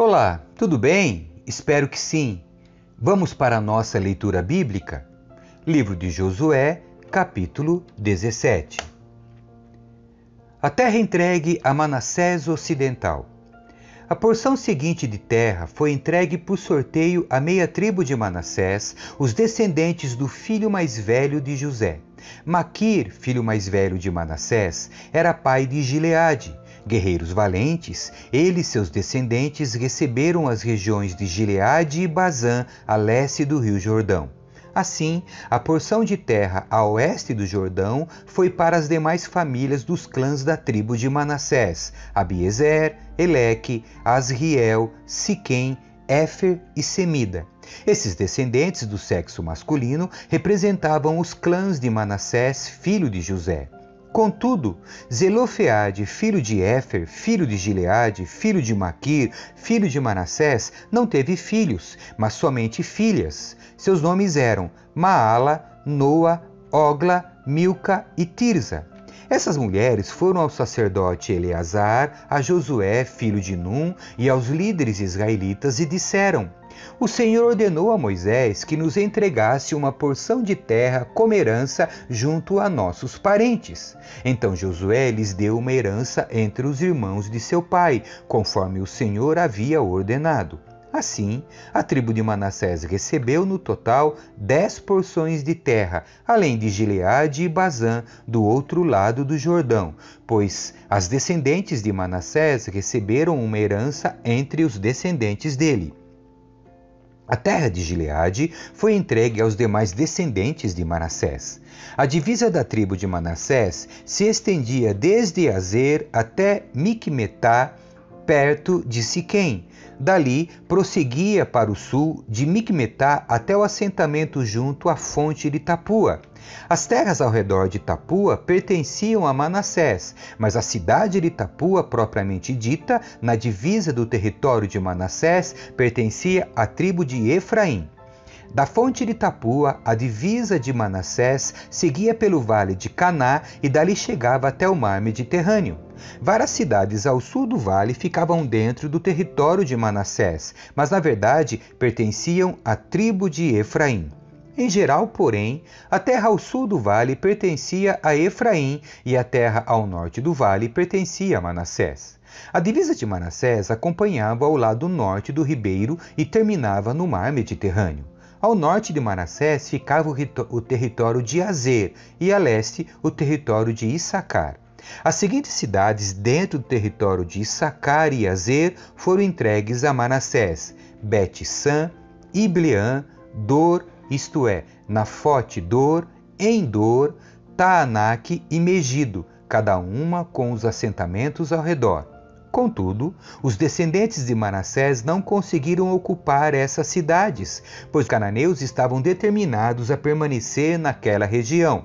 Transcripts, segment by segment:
Olá, tudo bem? Espero que sim. Vamos para a nossa leitura bíblica? Livro de Josué, capítulo 17. A terra entregue a Manassés Ocidental. A porção seguinte de terra foi entregue por sorteio à meia tribo de Manassés, os descendentes do filho mais velho de José. Maquir, filho mais velho de Manassés, era pai de Gileade Guerreiros valentes, ele e seus descendentes receberam as regiões de Gileade e Bazã, a leste do rio Jordão. Assim, a porção de terra a oeste do Jordão foi para as demais famílias dos clãs da tribo de Manassés: Abiezer, Eleque, Asriel, Siquém, Éfer e Semida. Esses descendentes do sexo masculino representavam os clãs de Manassés, filho de José. Contudo, Zelofeade, filho de Éfer, filho de Gileade, filho de Maquir, filho de Manassés, não teve filhos, mas somente filhas. Seus nomes eram Maala, Noa, Ogla, Milca e Tirza. Essas mulheres foram ao sacerdote Eleazar, a Josué, filho de Num, e aos líderes israelitas e disseram: o Senhor ordenou a Moisés que nos entregasse uma porção de terra como herança junto a nossos parentes. Então Josué lhes deu uma herança entre os irmãos de seu pai, conforme o Senhor havia ordenado. Assim, a tribo de Manassés recebeu no total dez porções de terra, além de Gileade e Bazã, do outro lado do Jordão, pois as descendentes de Manassés receberam uma herança entre os descendentes dele. A terra de Gileade foi entregue aos demais descendentes de Manassés. A divisa da tribo de Manassés se estendia desde Azer até Micmetá, perto de Siquém. Dali prosseguia para o sul de Micmetá até o assentamento junto à fonte de Tapua. As terras ao redor de Tapua pertenciam a Manassés, mas a cidade de Tapua, propriamente dita, na divisa do território de Manassés, pertencia à tribo de Efraim. Da fonte de Tapua, a divisa de Manassés seguia pelo vale de Caná e dali chegava até o mar Mediterrâneo. Várias cidades ao sul do vale ficavam dentro do território de Manassés, mas na verdade pertenciam à tribo de Efraim. Em geral, porém, a terra ao sul do vale pertencia a Efraim e a terra ao norte do vale pertencia a Manassés. A divisa de Manassés acompanhava ao lado norte do ribeiro e terminava no mar Mediterrâneo. Ao norte de Manassés ficava o território de Azer e a leste o território de Issacar. As seguintes cidades dentro do território de Issacar e Azer foram entregues a Manassés: Bet-San, Ibleã, Dor isto é, Nafote Dor, Endor, Taanak e Megido, cada uma com os assentamentos ao redor. Contudo, os descendentes de Manassés não conseguiram ocupar essas cidades, pois os cananeus estavam determinados a permanecer naquela região.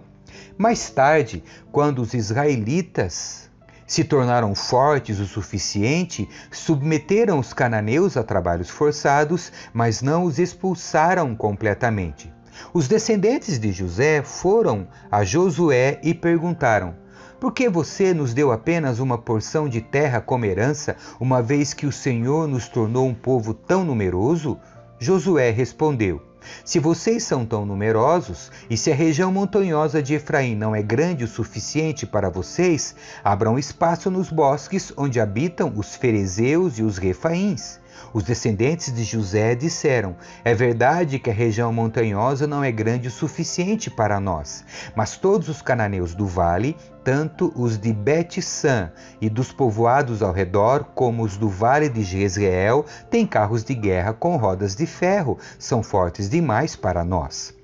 Mais tarde, quando os israelitas se tornaram fortes o suficiente, submeteram os cananeus a trabalhos forçados, mas não os expulsaram completamente. Os descendentes de José foram a Josué e perguntaram: Por que você nos deu apenas uma porção de terra como herança, uma vez que o Senhor nos tornou um povo tão numeroso? Josué respondeu: se vocês são tão numerosos e se a região montanhosa de Efraim não é grande o suficiente para vocês, abram espaço nos bosques onde habitam os ferezeus e os refaíns. Os descendentes de José disseram: É verdade que a região montanhosa não é grande o suficiente para nós, mas todos os cananeus do vale, tanto os de Bet-San e dos povoados ao redor, como os do vale de Jezreel, têm carros de guerra com rodas de ferro, são fortes demais para nós.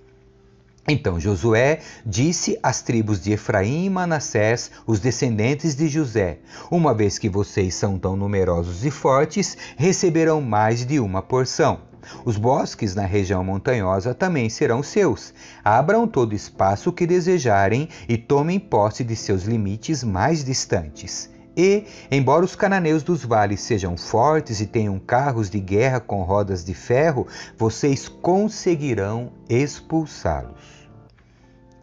Então Josué disse às tribos de Efraim e Manassés, os descendentes de José: Uma vez que vocês são tão numerosos e fortes, receberão mais de uma porção. Os bosques na região montanhosa também serão seus. Abram todo espaço que desejarem e tomem posse de seus limites mais distantes. E, embora os cananeus dos vales sejam fortes e tenham carros de guerra com rodas de ferro, vocês conseguirão expulsá-los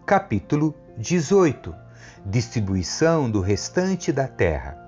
capítulo 18 Distribuição do restante da terra.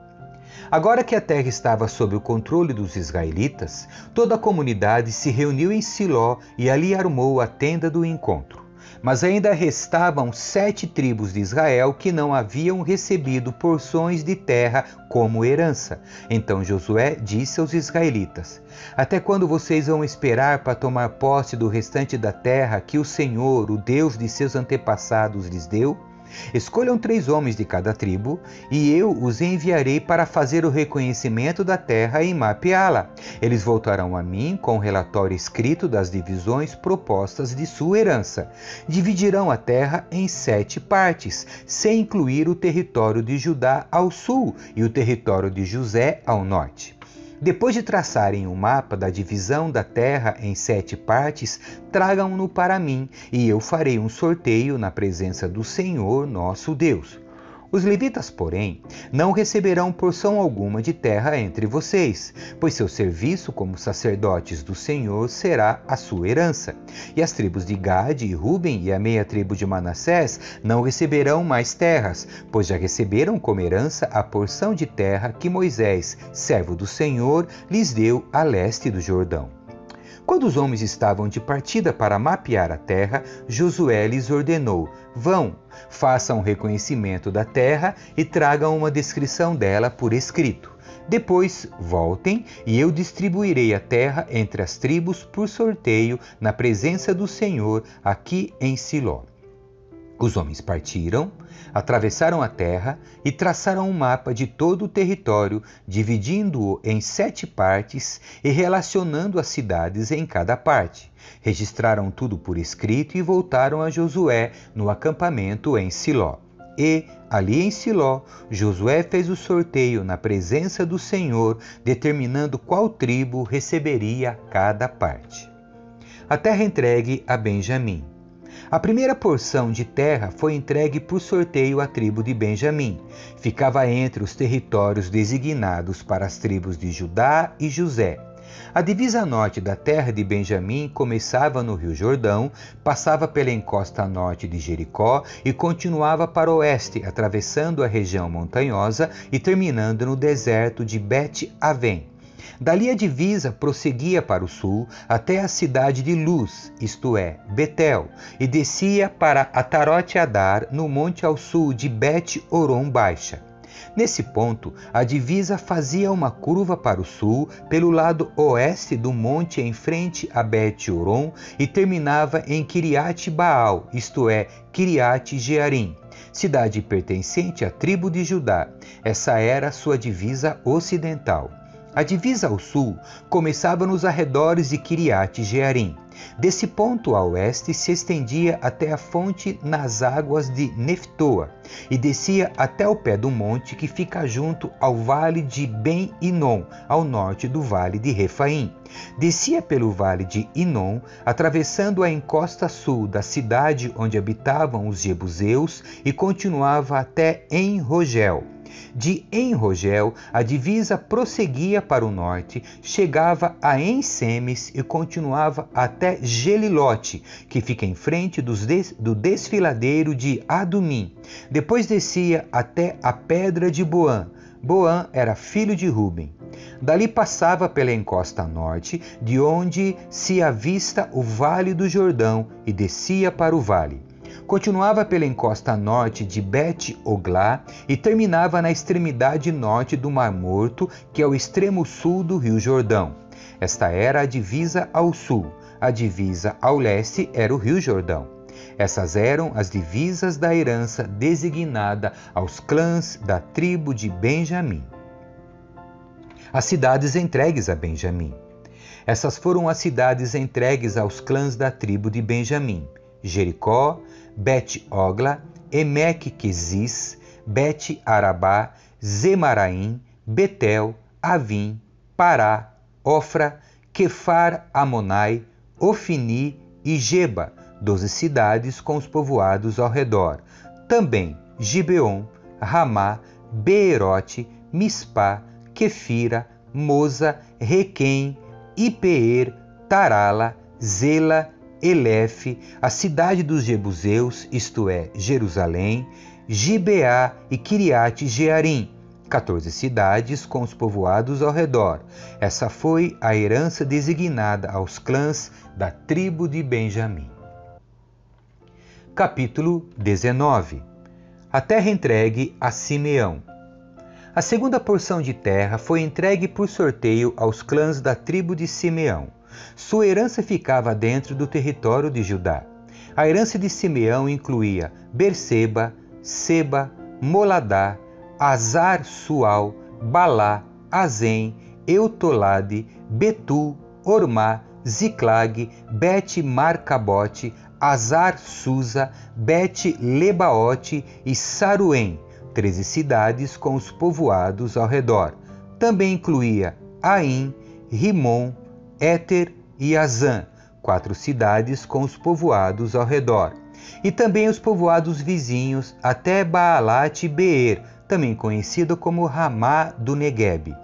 Agora que a terra estava sob o controle dos israelitas, toda a comunidade se reuniu em Siló e ali armou a tenda do encontro. Mas ainda restavam sete tribos de Israel que não haviam recebido porções de terra como herança. Então Josué disse aos israelitas: Até quando vocês vão esperar para tomar posse do restante da terra que o Senhor, o Deus de seus antepassados, lhes deu? Escolham três homens de cada tribo, e eu os enviarei para fazer o reconhecimento da terra e mapeá-la. Eles voltarão a mim com o relatório escrito das divisões propostas de sua herança. Dividirão a terra em sete partes, sem incluir o território de Judá ao sul e o território de José ao norte. Depois de traçarem um mapa da divisão da terra em sete partes, tragam-no para mim, e eu farei um sorteio na presença do Senhor nosso Deus. Os levitas, porém, não receberão porção alguma de terra entre vocês, pois seu serviço como sacerdotes do Senhor será a sua herança. E as tribos de Gade e Ruben e a meia tribo de Manassés não receberão mais terras, pois já receberam como herança a porção de terra que Moisés, servo do Senhor, lhes deu a leste do Jordão. Quando os homens estavam de partida para mapear a terra, Josué lhes ordenou: Vão, façam um reconhecimento da terra e tragam uma descrição dela por escrito. Depois voltem e eu distribuirei a terra entre as tribos por sorteio na presença do Senhor aqui em Siló. Os homens partiram, atravessaram a terra e traçaram um mapa de todo o território, dividindo-o em sete partes e relacionando as cidades em cada parte. Registraram tudo por escrito e voltaram a Josué no acampamento em Siló. E, ali em Siló, Josué fez o sorteio na presença do Senhor, determinando qual tribo receberia cada parte. A terra entregue a Benjamim. A primeira porção de terra foi entregue por sorteio à tribo de Benjamim. Ficava entre os territórios designados para as tribos de Judá e José. A divisa norte da terra de Benjamim começava no Rio Jordão, passava pela encosta norte de Jericó e continuava para o oeste, atravessando a região montanhosa e terminando no deserto de Bet-Aven. Dali a divisa prosseguia para o sul até a cidade de Luz, isto é, Betel, e descia para Atarote Adar, no monte ao sul de Bet-Oron Baixa. Nesse ponto, a divisa fazia uma curva para o sul, pelo lado oeste do monte em frente a Bet-Oron e terminava em Kiriat Baal, isto é, Kiriat Jearim, cidade pertencente à tribo de Judá. Essa era sua divisa ocidental. A divisa ao sul começava nos arredores de Kiriat Jearim. Desse ponto a oeste se estendia até a fonte nas águas de Neftoa e descia até o pé do monte que fica junto ao vale de Ben Inon, ao norte do vale de Refaim. Descia pelo vale de Inon, atravessando a encosta sul da cidade onde habitavam os jebuseus e continuava até En-Rogel. De Enrogel, a divisa prosseguia para o norte, chegava a Ensemes e continuava até Gelilote, que fica em frente des do desfiladeiro de Adumim. Depois descia até a pedra de Boã. Boã era filho de Ruben. Dali passava pela encosta norte, de onde se avista o vale do Jordão, e descia para o vale continuava pela encosta norte de Bet-Oglá e terminava na extremidade norte do Mar Morto, que é o extremo sul do Rio Jordão. Esta era a divisa ao sul. A divisa ao leste era o Rio Jordão. Essas eram as divisas da herança designada aos clãs da tribo de Benjamim. As cidades entregues a Benjamim. Essas foram as cidades entregues aos clãs da tribo de Benjamim: Jericó, Bet-Ogla, Emek-Quezis, Bet-Arabá, Zemaraim, Betel, Avim, Pará, Ofra, Kefar Amonai, Ofini e Geba, doze cidades com os povoados ao redor. Também Gibeon, Ramá, Beerote, Mispá, Kefira, Moza, Requém, Ipeer, Tarala, Zela Elefe, a cidade dos Jebuseus, isto é, Jerusalém, Gibeá e Kiriate Jearim, 14 cidades com os povoados ao redor. Essa foi a herança designada aos clãs da tribo de Benjamim. Capítulo 19 A terra entregue a Simeão. A segunda porção de terra foi entregue por sorteio aos clãs da tribo de Simeão. Sua herança ficava dentro do território de Judá. A herança de Simeão incluía Berseba, Seba, Moladá, Azar Sual, Balá, Azem, Eutolade, Betu, Ormá, Ziclag, Bet Marcabote, Azar Susa, Bet Lebaote e Saruém, treze cidades com os povoados ao redor. Também incluía Aim, Rimon, Éter e Azã, quatro cidades com os povoados ao redor. E também os povoados vizinhos até Baalat e Beer, também conhecido como Ramá do Negueb.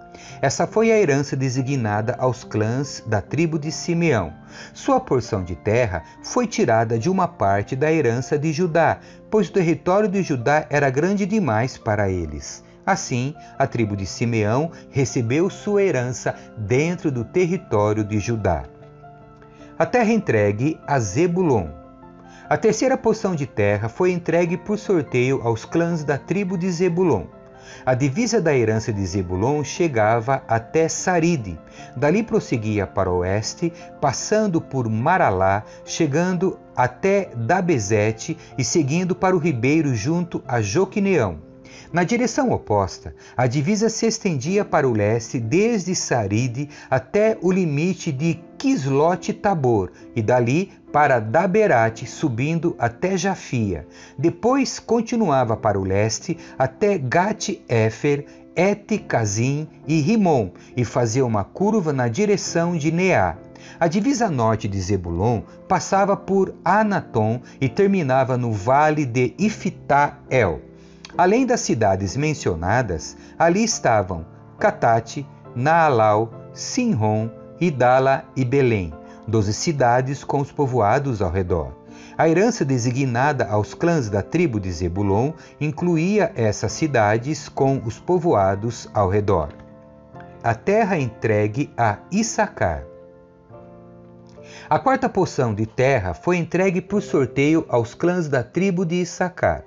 Essa foi a herança designada aos clãs da tribo de Simeão. Sua porção de terra foi tirada de uma parte da herança de Judá, pois o território de Judá era grande demais para eles. Assim, a tribo de Simeão recebeu sua herança dentro do território de Judá. A terra entregue a Zebulon. A terceira porção de terra foi entregue por sorteio aos clãs da tribo de Zebulon. A divisa da herança de Zebulon chegava até Saride. Dali prosseguia para o oeste, passando por Maralá, chegando até Dabezete e seguindo para o ribeiro junto a Joquineão. Na direção oposta, a divisa se estendia para o leste desde Saride até o limite de Quislot Tabor e dali para Daberate, subindo até Jafia. Depois continuava para o leste até Gat-Efer, Et-Kazim e Rimon e fazia uma curva na direção de Neá. A divisa norte de Zebulon passava por Anatom e terminava no vale de Ifitá-El. Além das cidades mencionadas, ali estavam Catate, Naalau, Sinron, Idala e Belém doze cidades com os povoados ao redor. A herança designada aos clãs da tribo de Zebulon incluía essas cidades com os povoados ao redor. A terra entregue a Issacar. A quarta porção de terra foi entregue por sorteio aos clãs da tribo de Issacar.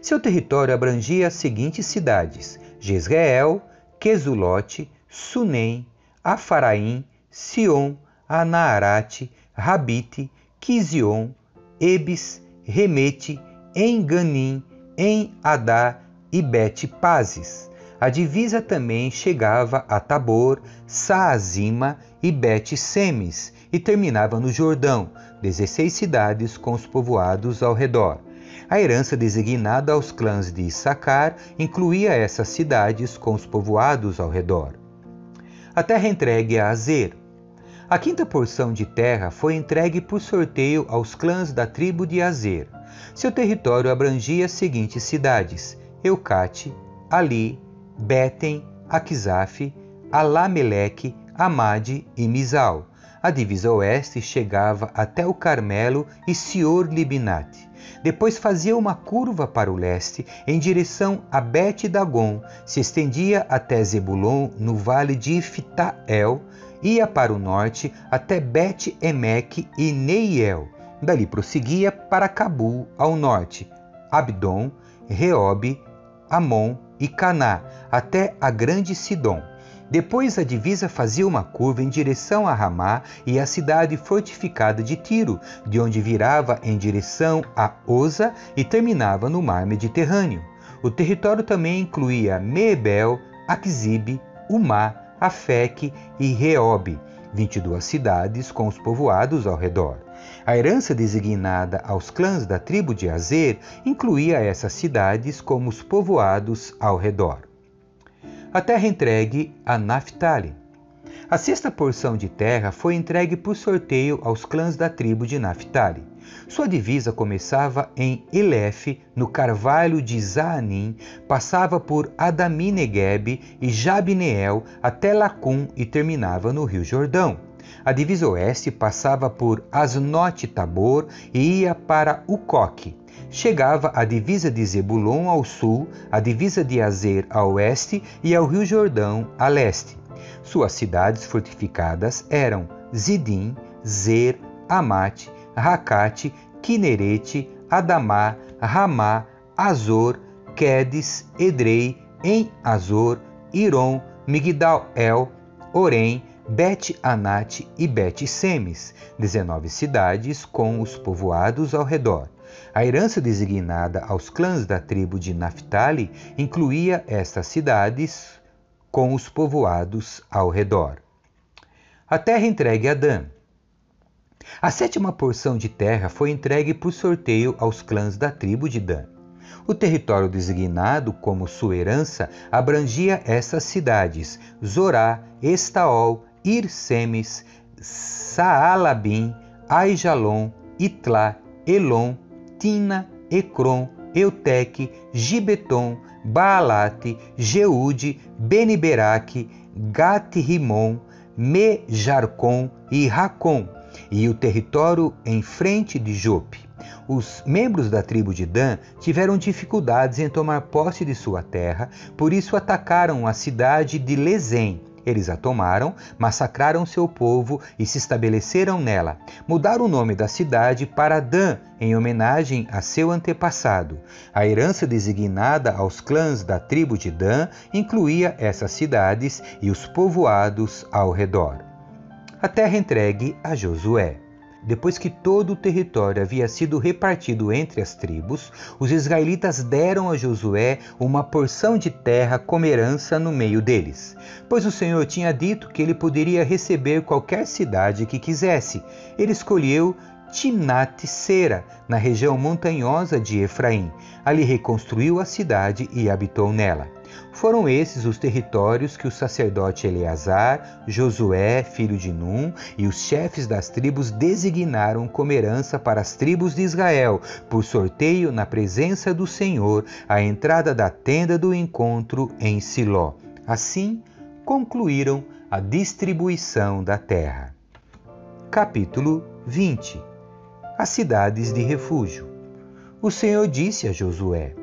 Seu território abrangia as seguintes cidades: Jezreel, Quesulote, Sunem, Afaraim, Sion, Anaarate, Rabite, Kizion, Ebis, Remete, Enganim, em Adá e Bet-Pazes. A divisa também chegava a Tabor, Saazima e Bet-Semes e terminava no Jordão, 16 cidades com os povoados ao redor. A herança designada aos clãs de Issacar incluía essas cidades com os povoados ao redor. A terra entregue a Azer, a quinta porção de terra foi entregue por sorteio aos clãs da tribo de Azer. Seu território abrangia as seguintes cidades: Eucate, Ali, Betem, Aquizaf, Alameleque, Amade e Mizal. A divisa oeste chegava até o Carmelo e Sior Libinat. Depois fazia uma curva para o leste em direção a Bet Dagon, se estendia até Zebulon no vale de Iftael ia para o norte até Bet-Emek e Neiel. Dali prosseguia para Cabul ao norte, Abdon, Reob, Amon e Caná, até a grande Sidom. Depois a divisa fazia uma curva em direção a Ramá e a cidade fortificada de Tiro, de onde virava em direção a Oza e terminava no mar Mediterrâneo. O território também incluía Mebel, Aquizib, Umá, Afec e Reob, 22 cidades com os povoados ao redor. A herança designada aos clãs da tribo de Azer incluía essas cidades como os povoados ao redor. A terra entregue a Naphtali. A sexta porção de terra foi entregue por sorteio aos clãs da tribo de Naphtali. Sua divisa começava em Elef, no carvalho de Zaanim, passava por Adaminegeb e Jabneel até Lacum e terminava no rio Jordão. A divisa oeste passava por Asnote Tabor e ia para Ucoque. Chegava a divisa de Zebulon ao sul, a divisa de Azer a oeste e ao Rio Jordão a leste. Suas cidades fortificadas eram Zidim, Zer, Amate, Racate, Quinerete, Adamá, Ramá, Azor, Quedes, Edrei, em Azor, Iron, Migdal-El, Orem, Bet-Anate e Bet-Semes, 19 cidades com os povoados ao redor. A herança designada aos clãs da tribo de Naphtali incluía estas cidades com os povoados ao redor. A terra entregue a Dan. A sétima porção de terra foi entregue por sorteio aos clãs da tribo de Dan. O território designado como sua herança abrangia essas cidades: Zorá, Estaol, Irsemes, Saalabim, Aijalon, Itlá, Elon, Tina, Ecrom, Eutec, Gibeton, Baalate, Jeude, Beniberaque, Gat-Rimon, Mejarcon e Racon, e o território em frente de Jope. Os membros da tribo de Dan tiveram dificuldades em tomar posse de sua terra, por isso atacaram a cidade de Lezém, eles a tomaram, massacraram seu povo e se estabeleceram nela. Mudaram o nome da cidade para Dan, em homenagem a seu antepassado. A herança designada aos clãs da tribo de Dan incluía essas cidades e os povoados ao redor. A terra entregue a Josué. Depois que todo o território havia sido repartido entre as tribos, os israelitas deram a Josué uma porção de terra como herança no meio deles, pois o Senhor tinha dito que ele poderia receber qualquer cidade que quisesse. Ele escolheu Timnat-Sera, na região montanhosa de Efraim. Ali reconstruiu a cidade e habitou nela. Foram esses os territórios que o sacerdote Eleazar, Josué, filho de Num, e os chefes das tribos designaram como herança para as tribos de Israel, por sorteio na presença do Senhor, à entrada da tenda do encontro em Siló. Assim, concluíram a distribuição da terra. Capítulo 20 As cidades de refúgio. O Senhor disse a Josué: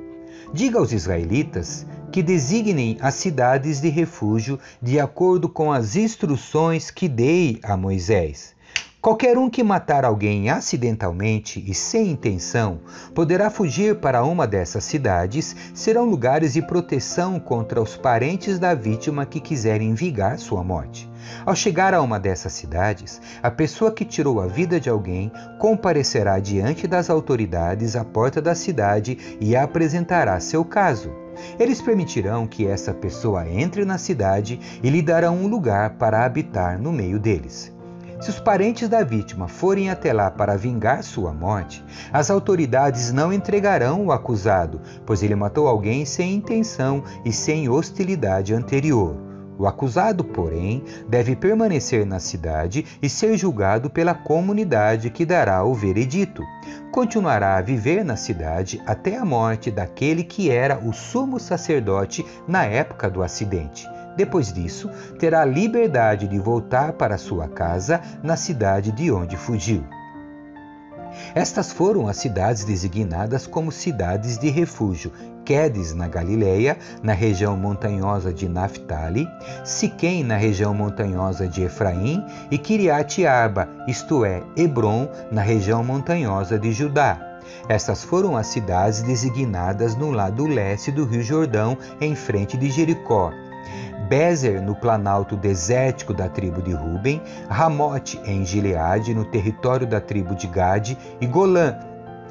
Diga aos israelitas que designem as cidades de refúgio de acordo com as instruções que dei a Moisés. Qualquer um que matar alguém acidentalmente e sem intenção poderá fugir para uma dessas cidades, serão lugares de proteção contra os parentes da vítima que quiserem vingar sua morte. Ao chegar a uma dessas cidades, a pessoa que tirou a vida de alguém comparecerá diante das autoridades à porta da cidade e apresentará seu caso. Eles permitirão que essa pessoa entre na cidade e lhe darão um lugar para habitar no meio deles. Se os parentes da vítima forem até lá para vingar sua morte, as autoridades não entregarão o acusado, pois ele matou alguém sem intenção e sem hostilidade anterior. O acusado, porém, deve permanecer na cidade e ser julgado pela comunidade que dará o veredito. Continuará a viver na cidade até a morte daquele que era o sumo sacerdote na época do acidente. Depois disso, terá liberdade de voltar para sua casa na cidade de onde fugiu. Estas foram as cidades designadas como cidades de refúgio: Quedes, na Galileia, na região montanhosa de Naphtali, Siquém, na região montanhosa de Efraim, e Kiriat Arba, isto é, Hebron, na região montanhosa de Judá. Estas foram as cidades designadas no lado leste do Rio Jordão, em frente de Jericó. Bezer, no planalto desértico da tribo de Ruben, Ramote, em Gileade, no território da tribo de Gade, e Golã,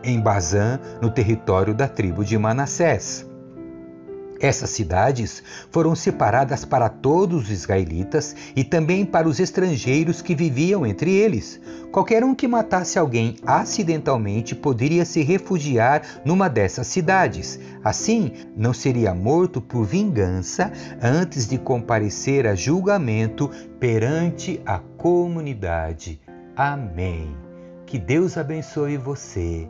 em Bazã, no território da tribo de Manassés. Essas cidades foram separadas para todos os israelitas e também para os estrangeiros que viviam entre eles. Qualquer um que matasse alguém acidentalmente poderia se refugiar numa dessas cidades. Assim, não seria morto por vingança antes de comparecer a julgamento perante a comunidade. Amém. Que Deus abençoe você.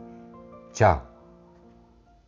Tchau.